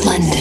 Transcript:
Especially